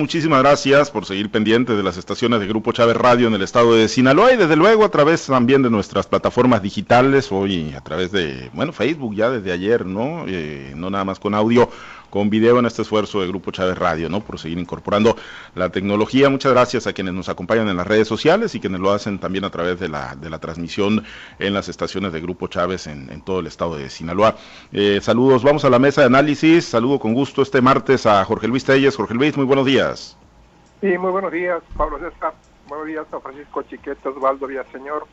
Muchísimas gracias por seguir pendiente de las estaciones de Grupo Chávez Radio en el estado de Sinaloa y desde luego a través también de nuestras plataformas digitales, hoy a través de, bueno, Facebook ya desde ayer, ¿no? Eh, no nada más con audio, con video en este esfuerzo de Grupo Chávez Radio, ¿no? Por seguir incorporando la tecnología. Muchas gracias a quienes nos acompañan en las redes sociales y quienes lo hacen también a través de la, de la transmisión en las estaciones de Grupo Chávez en, todo el estado de Sinaloa. Eh, saludos, vamos a la mesa de análisis. Saludo con gusto este martes a Jorge Luis Telles. Jorge Luis, muy buenos días. Sí, muy buenos días, Pablo César. Buenos días a Francisco Chiquete, Osvaldo Villaseñor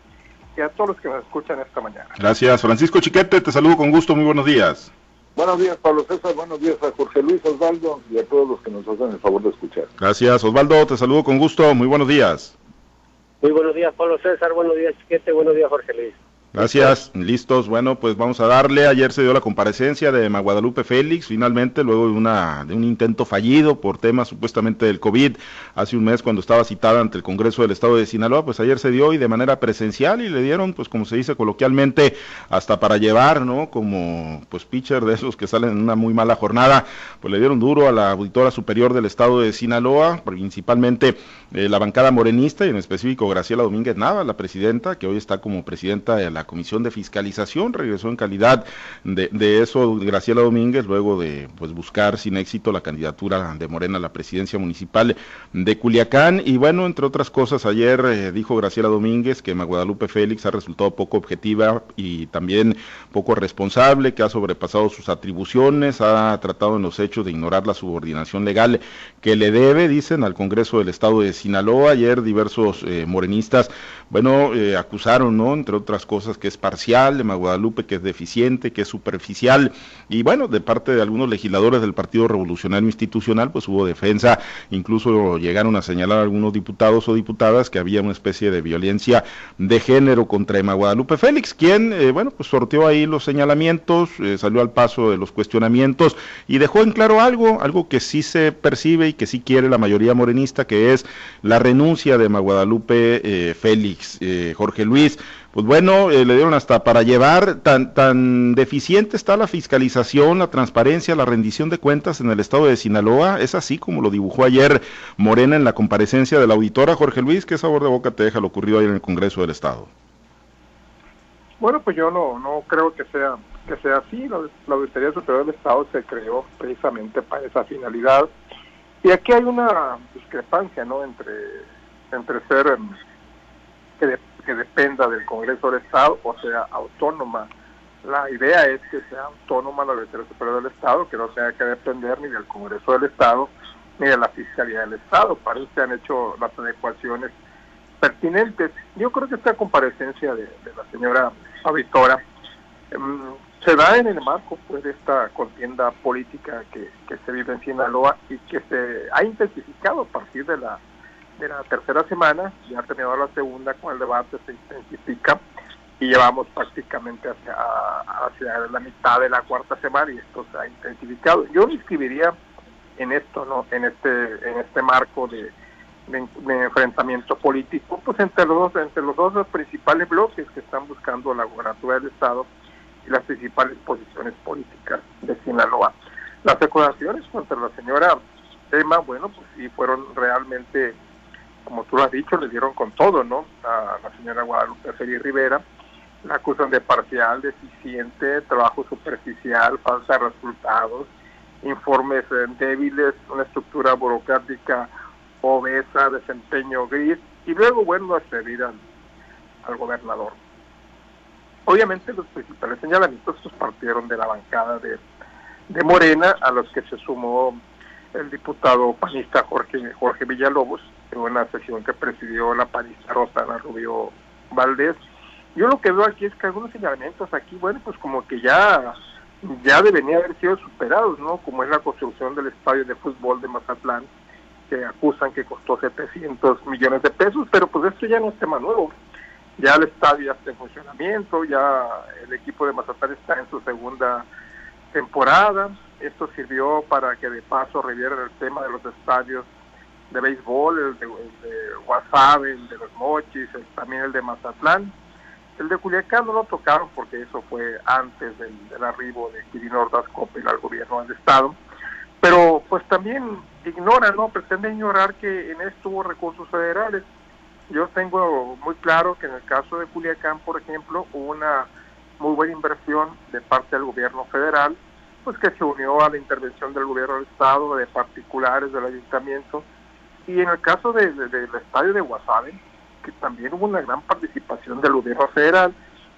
y a todos los que nos escuchan esta mañana. Gracias, Francisco Chiquete, te saludo con gusto, muy buenos días. Buenos días, Pablo César. Buenos días a Jorge Luis Osvaldo y a todos los que nos hacen el favor de escuchar. Gracias, Osvaldo. Te saludo con gusto. Muy buenos días. Muy buenos días, Pablo César. Buenos días, Chiquete. Buenos días, Jorge Luis. Gracias, listos. Bueno, pues vamos a darle. Ayer se dio la comparecencia de Maguadalupe Félix, finalmente, luego de, una, de un intento fallido por temas supuestamente del COVID, hace un mes cuando estaba citada ante el Congreso del Estado de Sinaloa, pues ayer se dio y de manera presencial y le dieron, pues como se dice coloquialmente, hasta para llevar, ¿no? Como pues pitcher de esos que salen en una muy mala jornada, pues le dieron duro a la auditora superior del Estado de Sinaloa, principalmente eh, la bancada morenista y en específico Graciela Domínguez Nava, la presidenta, que hoy está como presidenta de la Comisión de Fiscalización, regresó en calidad de, eso Graciela Domínguez, luego de pues buscar sin éxito la candidatura de Morena a la presidencia municipal de Culiacán. Y bueno, entre otras cosas, ayer eh, dijo Graciela Domínguez que Guadalupe Félix ha resultado poco objetiva y también poco responsable, que ha sobrepasado sus atribuciones, ha tratado en los hechos de ignorar la subordinación legal que le debe, dicen, al Congreso del Estado de Sinaloa. Ayer diversos eh, morenistas, bueno, eh, acusaron, ¿no? Entre otras cosas, que es parcial, de Maguadalupe que es deficiente, que es superficial, y bueno, de parte de algunos legisladores del Partido Revolucionario Institucional, pues hubo defensa, incluso llegaron a señalar algunos diputados o diputadas que había una especie de violencia de género contra Emma Guadalupe Félix, quien, eh, bueno, pues sorteó ahí los señalamientos, eh, salió al paso de los cuestionamientos y dejó en claro algo, algo que sí se percibe y que sí quiere la mayoría morenista, que es la renuncia de Emma Guadalupe eh, Félix. Jorge Luis, pues bueno, eh, le dieron hasta para llevar, tan, tan deficiente está la fiscalización, la transparencia, la rendición de cuentas en el estado de Sinaloa, es así como lo dibujó ayer Morena en la comparecencia de la auditora Jorge Luis, ¿qué sabor de boca te deja lo ocurrido ayer en el Congreso del Estado? Bueno, pues yo no, no creo que sea que sea así, la, Auditoría Superior del Estado se creó precisamente para esa finalidad y aquí hay una discrepancia, ¿no?, entre, entre ser em, que que dependa del Congreso del Estado o sea autónoma. La idea es que sea autónoma la Auditoría Superior del Estado, que no tenga que depender ni del Congreso del Estado ni de la Fiscalía del Estado. Para eso se han hecho las adecuaciones pertinentes. Yo creo que esta comparecencia de, la señora auditora em, se da en el marco pues, de esta contienda política que, que se vive en Sinaloa y que se ha intensificado a partir de la de la tercera semana, ya ha terminado la segunda con el debate, se intensifica y llevamos prácticamente hacia, hacia la mitad de la cuarta semana y esto se ha intensificado. Yo me inscribiría en esto, ¿no? En este, en este marco de, enfrentamiento político, pues entre los entre los dos principales bloques que están buscando la gobernatura del Estado y las principales posiciones políticas de Sinaloa. Las acusaciones contra la señora Emma, bueno, pues sí fueron realmente como tú lo has dicho, le dieron con todo, ¿no? A la señora Guadalupe Félix Rivera, la acusan de parcial, deficiente, trabajo superficial, falta de resultados, informes eh, débiles, una estructura burocrática obesa, desempeño gris, y luego, bueno, a servir al, al gobernador. Obviamente los principales señalamientos pues, partieron de la bancada de, de Morena, a los que se sumó el diputado panista Jorge, Jorge Villalobos, en una sesión que presidió la panista Rosana Rubio Valdés. Yo lo que veo aquí es que algunos señalamientos aquí, bueno, pues como que ya, ya deberían haber sido superados, ¿no? Como es la construcción del estadio de fútbol de Mazatlán, que acusan que costó 700 millones de pesos, pero pues esto ya no es tema nuevo. Ya el estadio ya está en funcionamiento, ya el equipo de Mazatlán está en su segunda temporada. Esto sirvió para que de paso revieran el tema de los estadios de béisbol, el de, el el de los Mochis, también el de Mazatlán. El de Culiacán no lo tocaron porque eso fue antes del, arribo de Quirino Ordaz al gobierno del Estado. Pero pues también ignora, ¿no? Pretende ignorar que en esto hubo recursos federales. Yo tengo muy claro que en el caso de Culiacán, por ejemplo, hubo una muy buena inversión de parte del gobierno federal, pues que se unió a la intervención del gobierno del estado, de particulares del ayuntamiento, y en el caso del estadio de Guasave, que también hubo una gran participación del gobierno federal,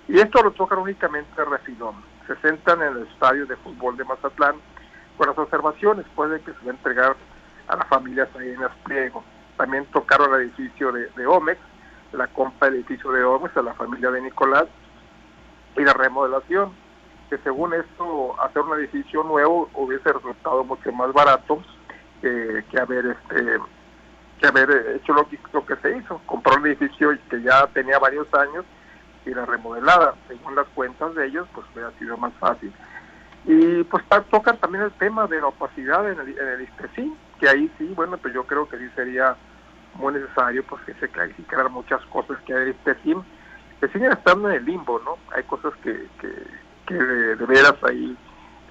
y esto lo tocan únicamente refilón. Se sentan en el estadio de fútbol de Mazatlán con las observaciones, puede que se va a entregar a las familias ahí en Pliego. También tocaron el edificio de, Omex, la compra del edificio de Omex a la familia de Nicolás y la remodelación, que según esto hacer un edificio nuevo hubiese resultado mucho más barato que haber este que haber hecho lo que, lo que se hizo, compró un edificio que ya tenía varios años y la remodelada, según las cuentas de ellos, pues hubiera sido más fácil. Y pues tocan también el tema de la opacidad en el, en el que ahí sí, bueno, pues yo creo que sí sería muy necesario pues que se clarificaran muchas cosas que hay en el que siguen estando en el limbo, ¿no? Hay cosas que, que, de, veras ahí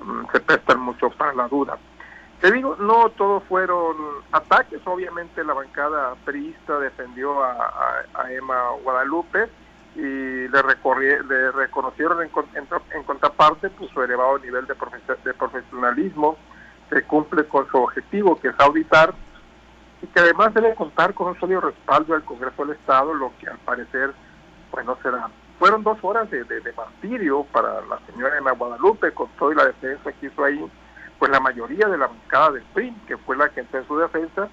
mm, se prestan mucho para la duda. Te digo, no todos fueron ataques, obviamente la bancada priista defendió a, Emma Guadalupe y le, le reconocieron en, en, contraparte pues, su elevado nivel de, de profesionalismo, que cumple con su objetivo, que es auditar, y que además debe contar con un sólido respaldo del Congreso del Estado, lo que al parecer pues no será. Fueron dos horas de, de, martirio para la señora Emma Guadalupe, con toda la defensa que hizo ahí, pues la mayoría de la bancada del PRI, que fue la que entró en su defensa,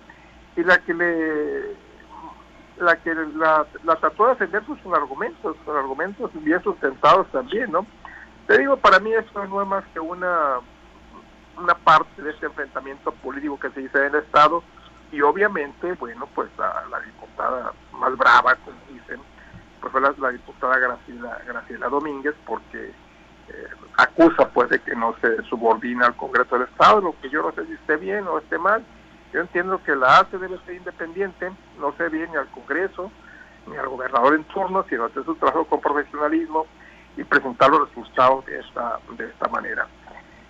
y la que le la que la, trató de defender sus argumentos, sus argumentos bien sustentados también, ¿no? Te digo, para mí eso no es más que una una parte de ese enfrentamiento político que se dice en el Estado y obviamente, bueno, pues la, la diputada más brava, como dicen, pues fue la, diputada Graciela, Graciela Domínguez porque acusa pues de que no se subordina al Congreso del Estado, lo que yo no sé si esté bien o esté mal. Yo entiendo que la ACE debe ser independiente, no se viene ni al Congreso ni al gobernador en turno, sino hacer su trabajo con profesionalismo y presentar los resultados de esta, de esta manera.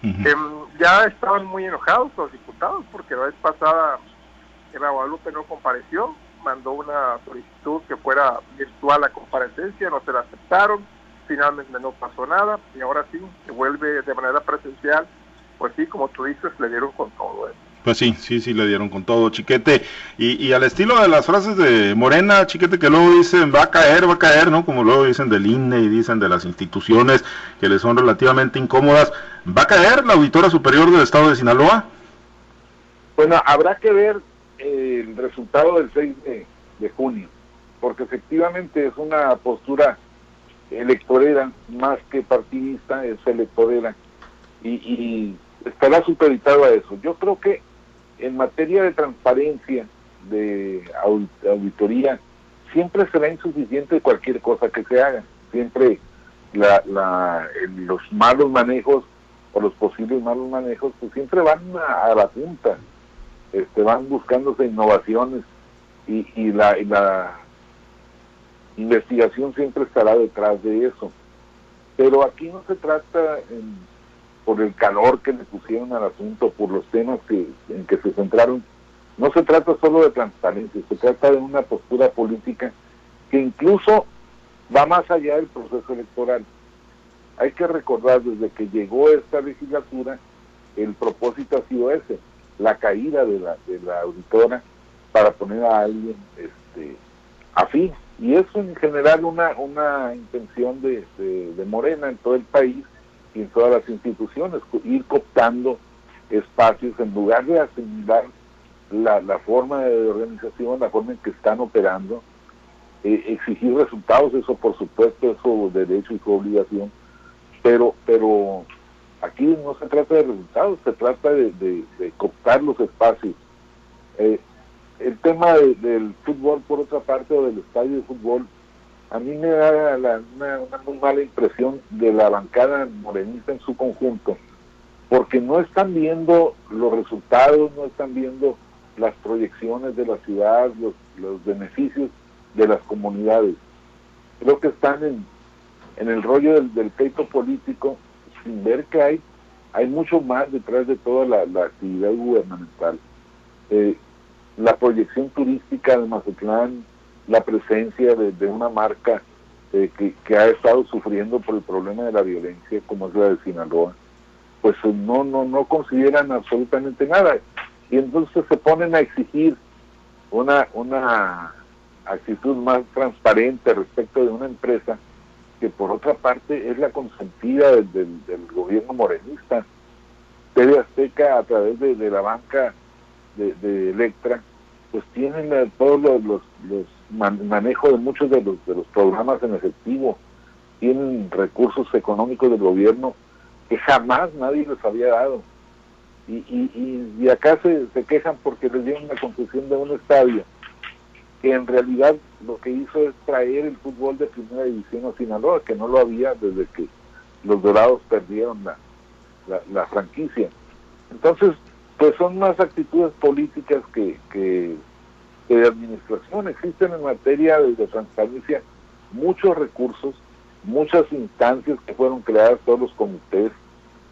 Em, ya estaban muy enojados los diputados porque la vez pasada Eva Guadalupe no compareció, mandó una solicitud que fuera virtual la comparecencia, no se la aceptaron, finalmente no pasó nada y ahora sí, que vuelve de manera presencial, pues sí, como tú dices, le dieron con todo. ¿eh? Pues sí, sí, sí, le dieron con todo, chiquete. Y, y al estilo de las frases de Morena, chiquete, que luego dicen va a caer, va a caer, ¿no? Como luego dicen del INE y dicen de las instituciones que le son relativamente incómodas. ¿Va a caer la auditora superior del estado de Sinaloa? Bueno, habrá que ver el resultado del 6 de, junio, porque efectivamente es una postura electorera más que partidista, es electorera y, estará supeditado a eso. Yo creo que en materia de transparencia, de auditoría, siempre será insuficiente cualquier cosa que se haga. Siempre la, la, los malos manejos o los posibles malos manejos, pues siempre van a la punta este, van buscándose innovaciones y, y, la, la investigación siempre estará detrás de eso. Pero aquí no se trata por el calor que le pusieron al asunto, por los temas que, en que se centraron, no se trata solo de transparencia, se trata de una postura política que incluso va más allá del proceso electoral. Hay que recordar desde que llegó esta legislatura, el propósito ha sido ese, la caída de la, de la auditora para poner a alguien este, afín. Y eso en general una, una intención de, de, Morena en todo el país y en todas las instituciones, ir cooptando espacios en lugar de asimilar la, la forma de organización, la forma en que están operando, eh, exigir resultados, eso por supuesto es su derecho y su obligación, pero, pero Aquí no se trata de resultados, se trata de, de, cooptar los espacios. Eh, el tema del fútbol, por otra parte, o del estadio de fútbol, a mí me da una, muy mala impresión de la bancada morenista en su conjunto, porque no están viendo los resultados, no están viendo las proyecciones de la ciudad, los, los beneficios de las comunidades. Creo que están en, en el rollo del, del político sin ver que hay, hay mucho más detrás de toda la, actividad gubernamental. eh, la proyección turística de Mazatlán, la presencia de, una marca eh, que, ha estado sufriendo por el problema de la violencia, como es la de Sinaloa, pues no, no, no consideran absolutamente nada. Y entonces se ponen a exigir una, una actitud más transparente respecto de una empresa que por otra parte es la consentida del, del, gobierno morenista. TV Azteca a través de, la banca de, Electra, pues tienen todos los, los, manejo de muchos de los, de los programas en efectivo, tienen recursos económicos del gobierno que jamás nadie les había dado. Y, y, y, acá se, se quejan porque les dieron la concesión de un estadio que en realidad lo que hizo es traer el fútbol de primera división a Sinaloa, que no lo había desde que los Dorados perdieron la, la, franquicia. Entonces, pues son más actitudes políticas que, que, de administración. Existen en materia de, transparencia muchos recursos, muchas instancias que fueron creadas, todos los comités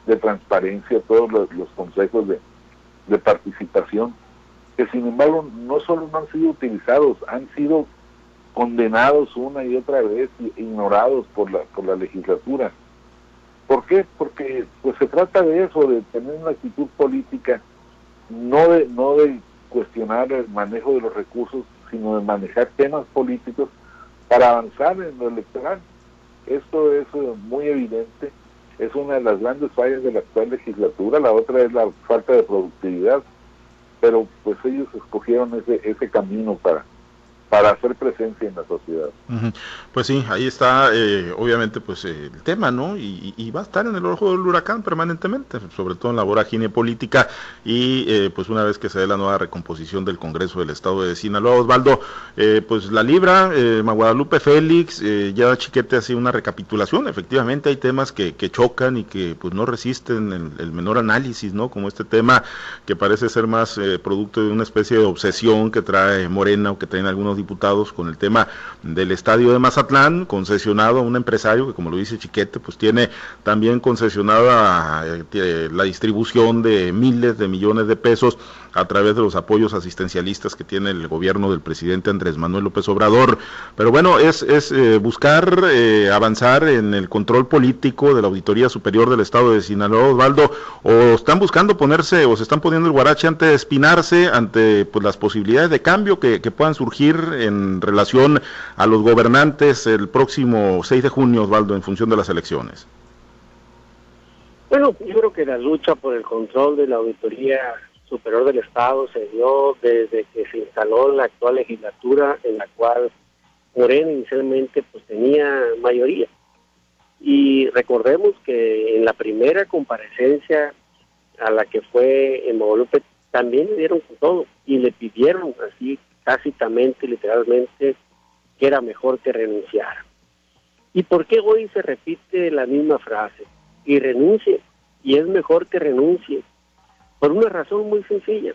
de transparencia, todos los, consejos de, de participación que sin embargo no solo no han sido utilizados, han sido condenados una y otra vez, ignorados por la, por la legislatura. ¿Por qué? Porque pues se trata de eso, de tener una actitud política, no de, no de cuestionar el manejo de los recursos, sino de manejar temas políticos para avanzar en lo electoral. Esto es eh, muy evidente, es una de las grandes fallas de la actual legislatura, la otra es la falta de productividad pero pues ellos escogieron ese, ese camino para, para hacer presencia en la sociedad. Pues sí, ahí está eh, obviamente pues el tema, ¿no? Y, va a estar en el ojo del huracán permanentemente, sobre todo en la vorágine política y eh, pues una vez que se dé la nueva recomposición del Congreso del Estado de Sinaloa, Osvaldo, eh, pues la Libra, Maguadalupe Félix, ya Chiquete hace una recapitulación, efectivamente hay temas que, chocan y que pues no resisten el, el, menor análisis, ¿no? Como este tema que parece ser más producto de una especie de obsesión que trae Morena o que traen algunos diputados con el tema del estadio de Mazatlán, concesionado a un empresario que como lo dice Chiquete, pues tiene también concesionada eh, la distribución de miles de millones de pesos a través de los apoyos asistencialistas que tiene el gobierno del presidente Andrés Manuel López Obrador. Pero bueno, es, es eh, buscar eh, avanzar en el control político de la Auditoría Superior del Estado de Sinaloa, Osvaldo, o están buscando ponerse, o se están poniendo el guarache antes de espinarse ante pues, las posibilidades de cambio que, que puedan surgir en relación a los gobernantes el próximo 6 de junio, Osvaldo, en función de las elecciones. Bueno, yo creo que la lucha por el control de la auditoría superior del Estado se dio desde que se instaló la actual legislatura en la cual Morena inicialmente pues tenía mayoría. Y recordemos que en la primera comparecencia a la que fue en Guadalupe también le dieron con todo y le pidieron así tácitamente, literalmente, que era mejor que renunciara. ¿Y por qué hoy se repite la misma frase? Y renuncie, y es mejor que renuncie, por una razón muy sencilla.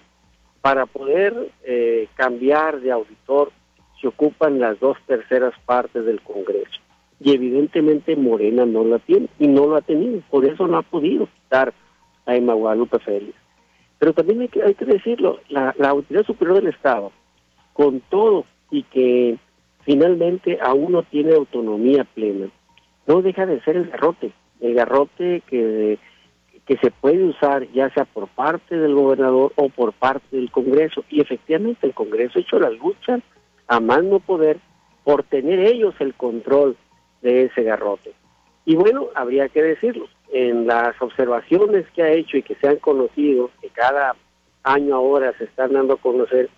Para poder eh, cambiar de auditor se ocupan las dos terceras partes del Congreso. Y evidentemente Morena no la tiene y no lo ha tenido. Por eso no ha podido quitar a Emma Guadalupe Félix. Pero también hay que, hay que decirlo, la, la Autoridad Superior del Estado, con todo y que finalmente aún no tiene autonomía plena, no deja de ser el garrote, el garrote que que se puede usar ya sea por parte del gobernador o por parte del Congreso. Y efectivamente el Congreso ha hecho la lucha a más no poder por tener ellos el control de ese garrote. Y bueno, habría que decirlo, en las observaciones que ha hecho y que se han conocido, que cada año ahora se están dando a conocer,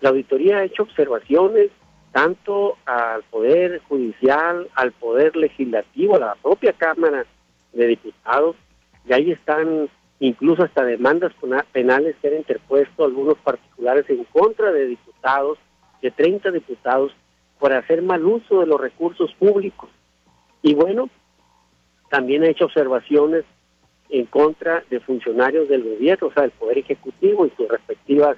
la auditoría ha hecho observaciones tanto al Poder Judicial, al Poder Legislativo, a la propia Cámara de Diputados, y ahí están incluso hasta demandas penales que han interpuesto algunos particulares en contra de diputados, de 30 diputados, por hacer mal uso de los recursos públicos. Y bueno, también ha hecho observaciones en contra de funcionarios del gobierno, o sea, del Poder Ejecutivo y sus respectivas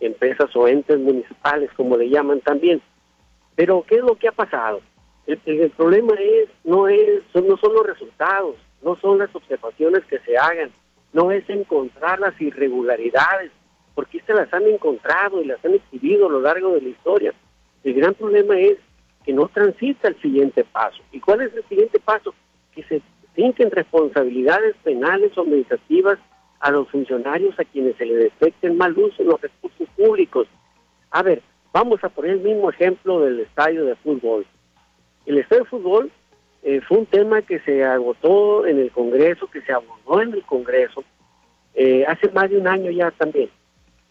empresas o entes municipales, como le llaman también. Pero, ¿qué es lo que ha pasado? El, problema es, no es, no son los resultados, no son las observaciones que se hagan, no es encontrar las irregularidades, porque se las han encontrado y las han exhibido a lo largo de la historia. El gran problema es que no transita el siguiente paso. ¿Y cuál es el siguiente paso? Que se finquen responsabilidades penales o administrativas a los funcionarios a quienes se les detecten mal uso en los recursos públicos. A ver, vamos a poner el mismo ejemplo del estadio de fútbol. El estadio de fútbol eh, fue un tema que se agotó en el Congreso, que se abordó en el Congreso eh, hace más de un año ya también.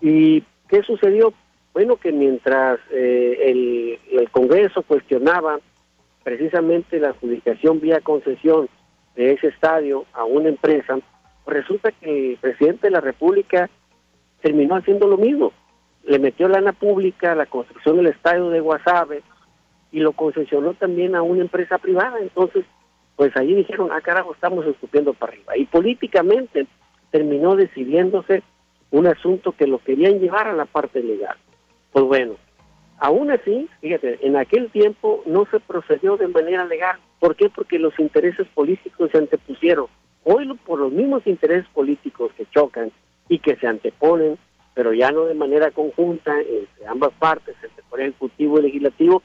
¿Y qué sucedió? Bueno, que mientras eh, el, Congreso cuestionaba precisamente la adjudicación vía concesión de ese estadio a una empresa, pues resulta que el presidente de la República terminó haciendo lo mismo. Le metió lana pública a la construcción del estadio de Guasave, y lo concesionó también a una empresa privada. Entonces, pues ahí dijeron, ah, carajo, estamos escupiendo para arriba. Y políticamente terminó decidiéndose un asunto que lo querían llevar a la parte legal. Pues bueno, aún así, fíjate, en aquel tiempo no se procedió de manera legal. ¿Por qué? Porque los intereses políticos se antepusieron. Hoy por los mismos intereses políticos que chocan y que se anteponen, pero ya no de manera conjunta entre ambas partes, entre el Ejecutivo y Legislativo,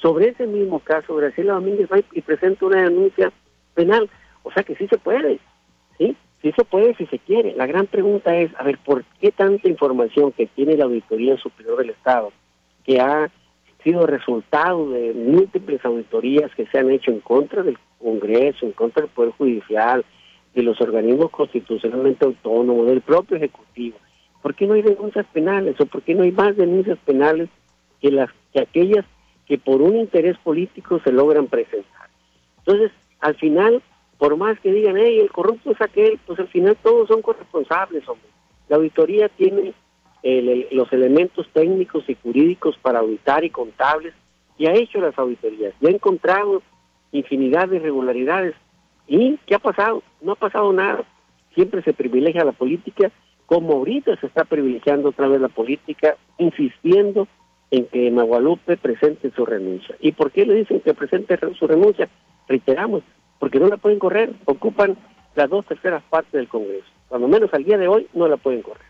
sobre ese mismo caso, Graciela Domínguez va y presenta una denuncia penal. O sea que sí se puede, ¿sí? Sí se puede si se quiere. La gran pregunta es, a ver, ¿por qué tanta información que tiene la Auditoría Superior del Estado, que ha sido resultado de múltiples auditorías que se han hecho en contra del Congreso, en contra del Poder Judicial, de los organismos constitucionalmente autónomos, del propio Ejecutivo? ¿Por qué no hay denuncias penales o por qué no hay más denuncias penales que las que aquellas que por un interés político se logran presentar. Entonces, al final, por más que digan, hey, el corrupto es aquel, pues al final todos son corresponsables, hombre. La auditoría tiene los elementos técnicos y jurídicos para auditar y contables y ha hecho las auditorías y ha encontrado infinidad de irregularidades. ¿Y qué ha pasado? No ha pasado nada. Siempre se privilegia la política, como ahorita se está privilegiando otra vez la política, insistiendo en que Magualupe presente su renuncia. ¿Y por qué le dicen que presente su renuncia? Reiteramos, porque no la pueden correr, ocupan las dos terceras partes del Congreso. Cuando menos al día de hoy no la pueden correr.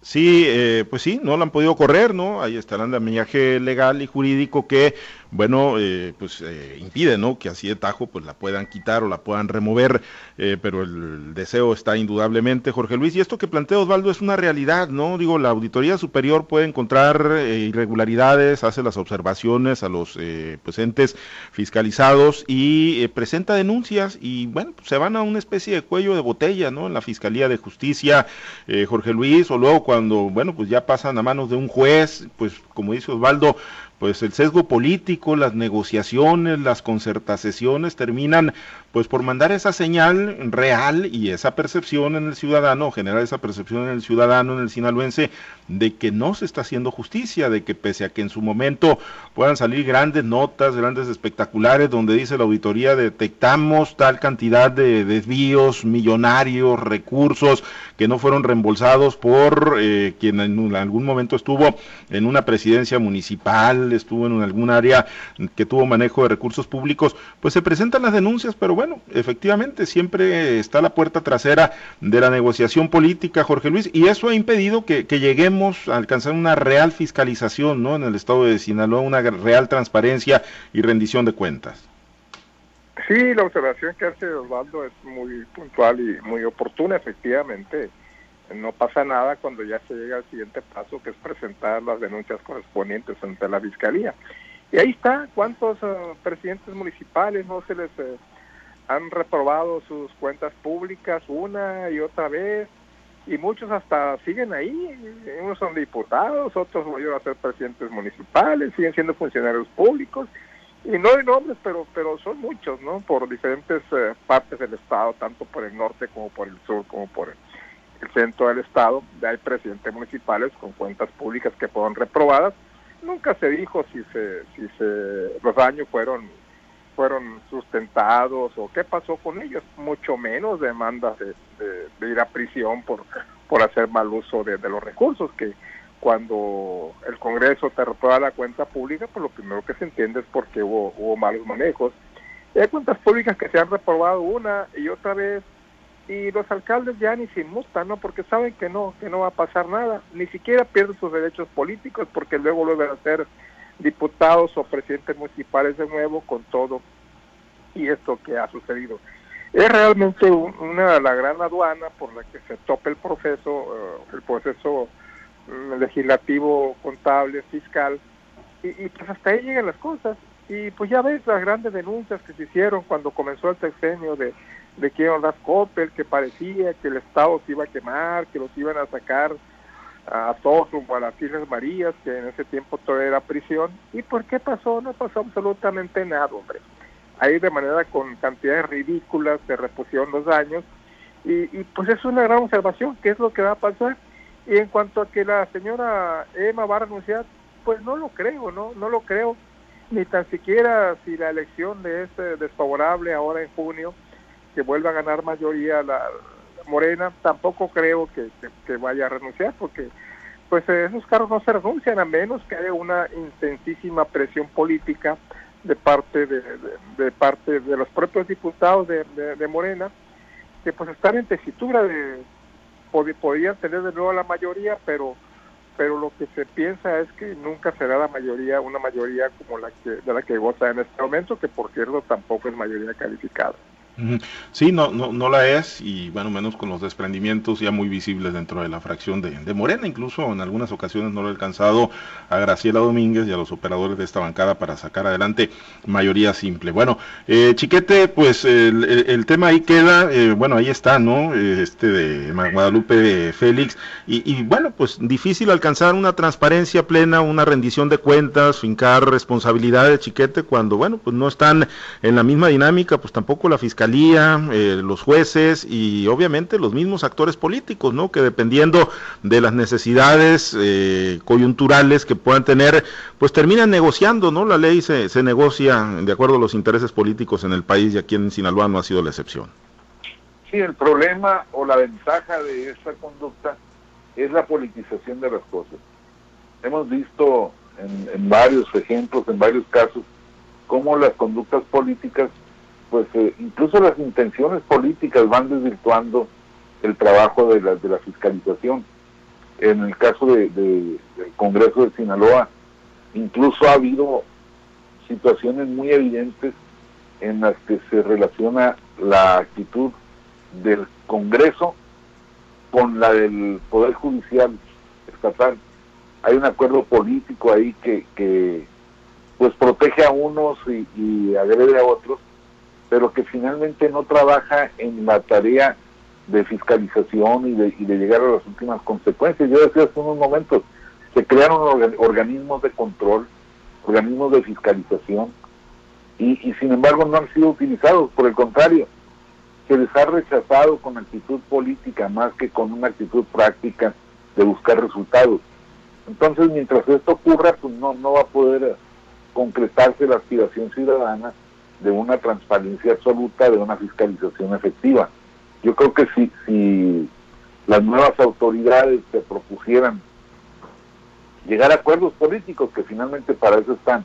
Sí, eh, pues sí, no la han podido correr, ¿no? Ahí está el andamiaje legal y jurídico que bueno, eh, pues eh, impide, ¿no? Que así de tajo, pues la puedan quitar o la puedan remover, eh, pero el deseo está indudablemente, Jorge Luis. Y esto que plantea Osvaldo es una realidad, ¿no? Digo, la Auditoría Superior puede encontrar irregularidades, hace las observaciones a los pues, entes fiscalizados y presenta denuncias y, bueno, pues, se van a una especie de cuello de botella, ¿no? En la Fiscalía de Justicia, Jorge Luis, o luego cuando, bueno, pues ya pasan a manos de un juez, pues como dice Osvaldo, pues el sesgo político, las negociaciones, las concertaciones terminan pues por mandar esa señal real y esa percepción en el ciudadano, generar esa percepción en el ciudadano, en el sinaloense, de que no se está haciendo justicia, de que pese a que en su momento puedan salir grandes notas, grandes espectaculares, donde dice la auditoría detectamos tal cantidad de desvíos millonarios, recursos que no fueron reembolsados por eh, quien en algún momento estuvo en una presidencia municipal, estuvo en algún área que tuvo manejo de recursos públicos, pues se presentan las denuncias, pero bueno, efectivamente siempre está la puerta trasera de la negociación política, Jorge Luis, y eso ha impedido que, lleguemos a alcanzar una real fiscalización ¿no? en el estado de Sinaloa, una real transparencia y rendición de cuentas. Sí, la observación que hace Osvaldo es muy puntual y muy oportuna, efectivamente. No pasa nada cuando ya se llega al siguiente paso, que es presentar las denuncias correspondientes ante la Fiscalía. Y ahí está, ¿cuántos eh, presidentes municipales no se les eh, han reprobado sus cuentas públicas una y otra vez y muchos hasta siguen ahí, unos son diputados, otros volvieron a ser presidentes municipales, siguen siendo funcionarios públicos y no hay nombres, pero pero son muchos, ¿no? Por diferentes eh, partes del estado, tanto por el norte como por el sur, como por el, centro del estado, hay presidentes municipales con cuentas públicas que fueron reprobadas. Nunca se dijo si se si se los daños fueron fueron sustentados o qué pasó con ellos, mucho menos demandas de, ir a prisión por, por hacer mal uso de, los recursos, que cuando el Congreso te reprueba la cuenta pública, pues lo primero que se entiende es porque hubo, hubo malos manejos. hay cuentas públicas que se han reprobado una y otra vez y los alcaldes ya ni se inmutan, ¿no? Porque saben que no, que no va a pasar nada, ni siquiera pierden sus derechos políticos porque luego vuelven a ser diputados o presidentes municipales de nuevo con todo y esto que ha sucedido. Es realmente una la gran aduana por la que se topa el proceso, eh, el proceso mm, legislativo, contable, fiscal, y, y, pues hasta ahí llegan las cosas. Y pues ya ves las grandes denuncias que se hicieron cuando comenzó el sexenio de, de que las Coppel, que parecía que el Estado se iba a quemar, que los iban a sacar a todos rumbo a las Islas Marías, que en ese tiempo todo era prisión. ¿Y por qué pasó? No pasó absolutamente nada, hombre. Ahí de manera con cantidades ridículas se repusieron los daños y, y pues es una gran observación, ¿qué es lo que va a pasar? Y en cuanto a que la señora Emma va a renunciar, pues no lo creo, ¿no? No lo creo, ni tan siquiera si la elección de este desfavorable ahora en junio, que vuelva a ganar mayoría la, Morena, tampoco creo que, vaya a renunciar, porque pues esos cargos no se renuncian a menos que haya una intensísima presión política de parte de, parte de los propios diputados de, Morena, que pues están en tesitura de podrían tener de nuevo la mayoría, pero pero lo que se piensa es que nunca será la mayoría, una mayoría como la que de la que vota en este momento, que por cierto tampoco es mayoría calificada. Sí, no, no, no la es, y bueno, menos con los desprendimientos ya muy visibles dentro de la fracción de, de, Morena, incluso en algunas ocasiones no lo ha alcanzado a Graciela Domínguez y a los operadores de esta bancada para sacar adelante mayoría simple. Bueno, eh, Chiquete, pues el, el, tema ahí queda, eh, bueno, ahí está, ¿no? Este de Guadalupe Félix, y, y bueno, pues difícil alcanzar una transparencia plena, una rendición de cuentas, fincar responsabilidades, Chiquete, cuando, bueno, pues no están en la misma dinámica, pues tampoco la fiscalía eh, los jueces y obviamente los mismos actores políticos, ¿no? Que dependiendo de las necesidades eh, coyunturales que puedan tener, pues terminan negociando, ¿no? La ley se, se negocia de acuerdo a los intereses políticos en el país y aquí en Sinaloa no ha sido la excepción. Sí, el problema o la ventaja de esta conducta es la politización de las cosas. Hemos visto en, en varios ejemplos, en varios casos, cómo las conductas políticas pues eh, incluso las intenciones políticas van desvirtuando el trabajo de la, de la fiscalización. En el caso de, del Congreso de Sinaloa, incluso ha habido situaciones muy evidentes en las que se relaciona la actitud del Congreso con la del Poder Judicial estatal. Hay un acuerdo político ahí que, que pues protege a unos y, y agrede a otros pero que finalmente no trabaja en la tarea de fiscalización y de, y de llegar a las últimas consecuencias. Yo decía hace unos momentos, se crearon organismos de control, organismos de fiscalización, y, y sin embargo no han sido utilizados, por el contrario, se les ha rechazado con actitud política más que con una actitud práctica de buscar resultados. Entonces, mientras esto ocurra, pues no, no va a poder concretarse la aspiración ciudadana de una transparencia absoluta, de una fiscalización efectiva. Yo creo que si, si las nuevas autoridades se propusieran llegar a acuerdos políticos, que finalmente para eso están,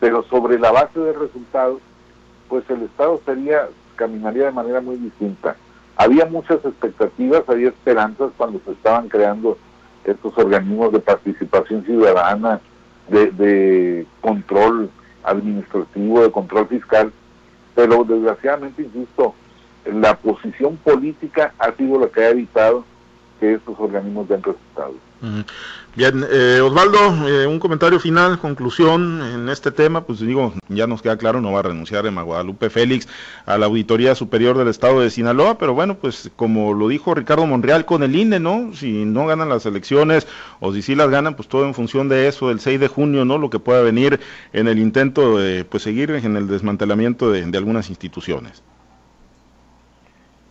pero sobre la base de resultados, pues el Estado sería, caminaría de manera muy distinta. Había muchas expectativas, había esperanzas cuando se estaban creando estos organismos de participación ciudadana, de, de control administrativo, de control fiscal, pero desgraciadamente, insisto, la posición política ha sido la que ha evitado que estos organismos den resultados. Bien, eh, Osvaldo, eh, un comentario final, conclusión en este tema, pues digo, ya nos queda claro, no va a renunciar Emma Guadalupe Félix a la Auditoría Superior del Estado de Sinaloa, pero bueno, pues como lo dijo Ricardo Monreal con el INE, ¿no? Si no ganan las elecciones o si sí las ganan, pues todo en función de eso, del 6 de junio, ¿no? Lo que pueda venir en el intento de pues seguir en el desmantelamiento de, de algunas instituciones.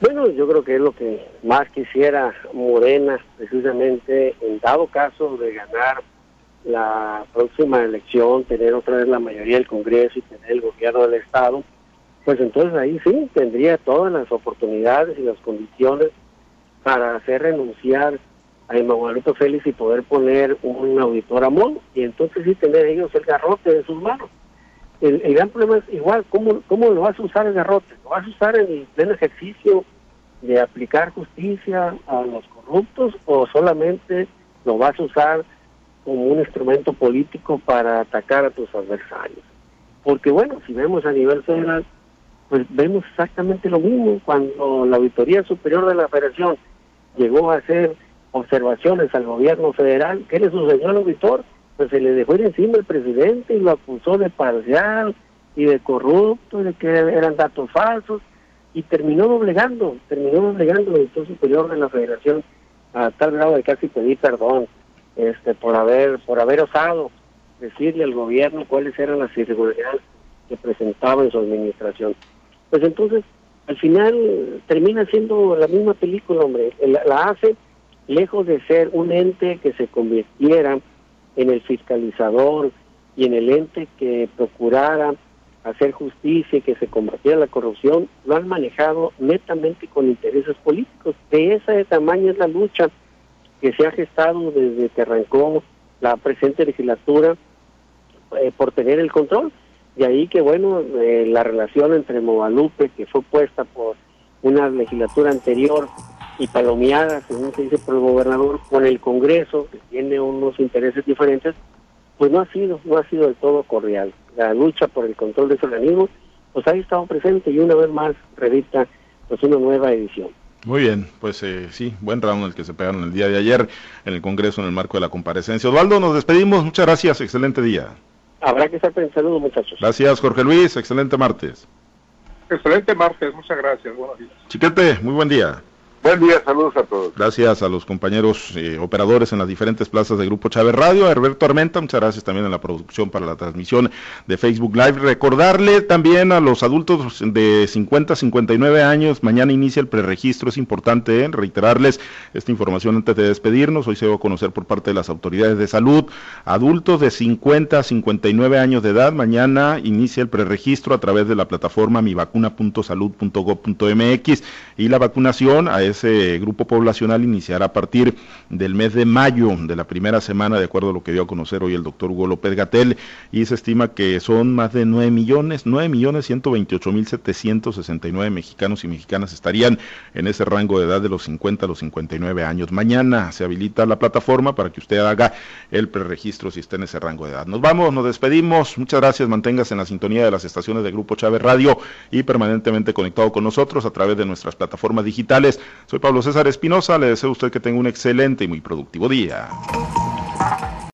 Bueno, yo creo que es lo que más quisiera Morena, precisamente en dado caso de ganar la próxima elección, tener otra vez la mayoría del Congreso y tener el gobierno del Estado, pues entonces ahí sí tendría todas las oportunidades y las condiciones para hacer renunciar a Guadalupe Félix y poder poner un auditor a modo y entonces sí tener ellos el garrote de sus manos. El, gran problema es igual, ¿cómo, ¿cómo lo vas a usar el garrote? ¿Lo vas a usar en el pleno ejercicio de aplicar justicia a los corruptos o solamente lo vas a usar como un instrumento político para atacar a tus adversarios. Porque bueno, si vemos a nivel federal, pues vemos exactamente lo mismo. Cuando la Auditoría Superior de la Federación llegó a hacer observaciones al gobierno federal, ¿qué le sucedió al auditor? Pues se le dejó ir encima el presidente y lo acusó de parcial y de corrupto de que eran datos falsos y terminó doblegando, terminó doblegando el auditor superior de la federación a tal grado de casi pedir perdón este por haber por haber osado decirle al gobierno cuáles eran las irregularidades que presentaba en su administración. Pues entonces, al final termina siendo la misma película, hombre. La, hace lejos de ser un ente que se convirtiera en el fiscalizador y en el ente que procurara hacer justicia y que se combatiera la corrupción, lo han manejado netamente con intereses políticos. De esa tamaño es la lucha que se ha gestado desde que arrancó la presente legislatura eh, por tener el control. De ahí que, bueno, eh, la relación entre Movalupe, que fue puesta por una legislatura anterior y palomeada, según se dice por el gobernador, con el Congreso, que tiene unos intereses diferentes, pues no ha sido, no ha sido del todo cordial. La lucha por el control de ese organismo, pues ha estado presente y una vez más revista pues una nueva edición. Muy bien, pues eh, sí, buen round el que se pegaron el día de ayer en el Congreso en el marco de la comparecencia. Osvaldo, nos despedimos, muchas gracias, excelente día. Habrá que estar pensando, muchachos. Gracias, Jorge Luis, excelente martes. Excelente martes, muchas gracias, buenos días. Chiquete, muy buen día. Buen día, saludos a todos. Gracias a los compañeros eh, operadores en las diferentes plazas de Grupo Chávez Radio, a Herberto Armenta, muchas gracias también en la producción para la transmisión de Facebook Live. Recordarle también a los adultos de 50 a 59 años, mañana inicia el preregistro, es importante ¿eh? reiterarles esta información antes de despedirnos. Hoy se va a conocer por parte de las autoridades de salud. Adultos de 50 a 59 años de edad, mañana inicia el preregistro a través de la plataforma mivacuna.salud.gov.mx y la vacunación a ese grupo poblacional iniciará a partir del mes de mayo de la primera semana, de acuerdo a lo que dio a conocer hoy el doctor Hugo López Gatel, y se estima que son más de 9 millones, 9 millones 128 mil 769 mexicanos y mexicanas estarían en ese rango de edad de los 50 a los 59 años. Mañana se habilita la plataforma para que usted haga el preregistro si está en ese rango de edad. Nos vamos, nos despedimos. Muchas gracias. Manténgase en la sintonía de las estaciones de Grupo Chávez Radio y permanentemente conectado con nosotros a través de nuestras plataformas digitales. Soy Pablo César Espinosa, le deseo a usted que tenga un excelente y muy productivo día.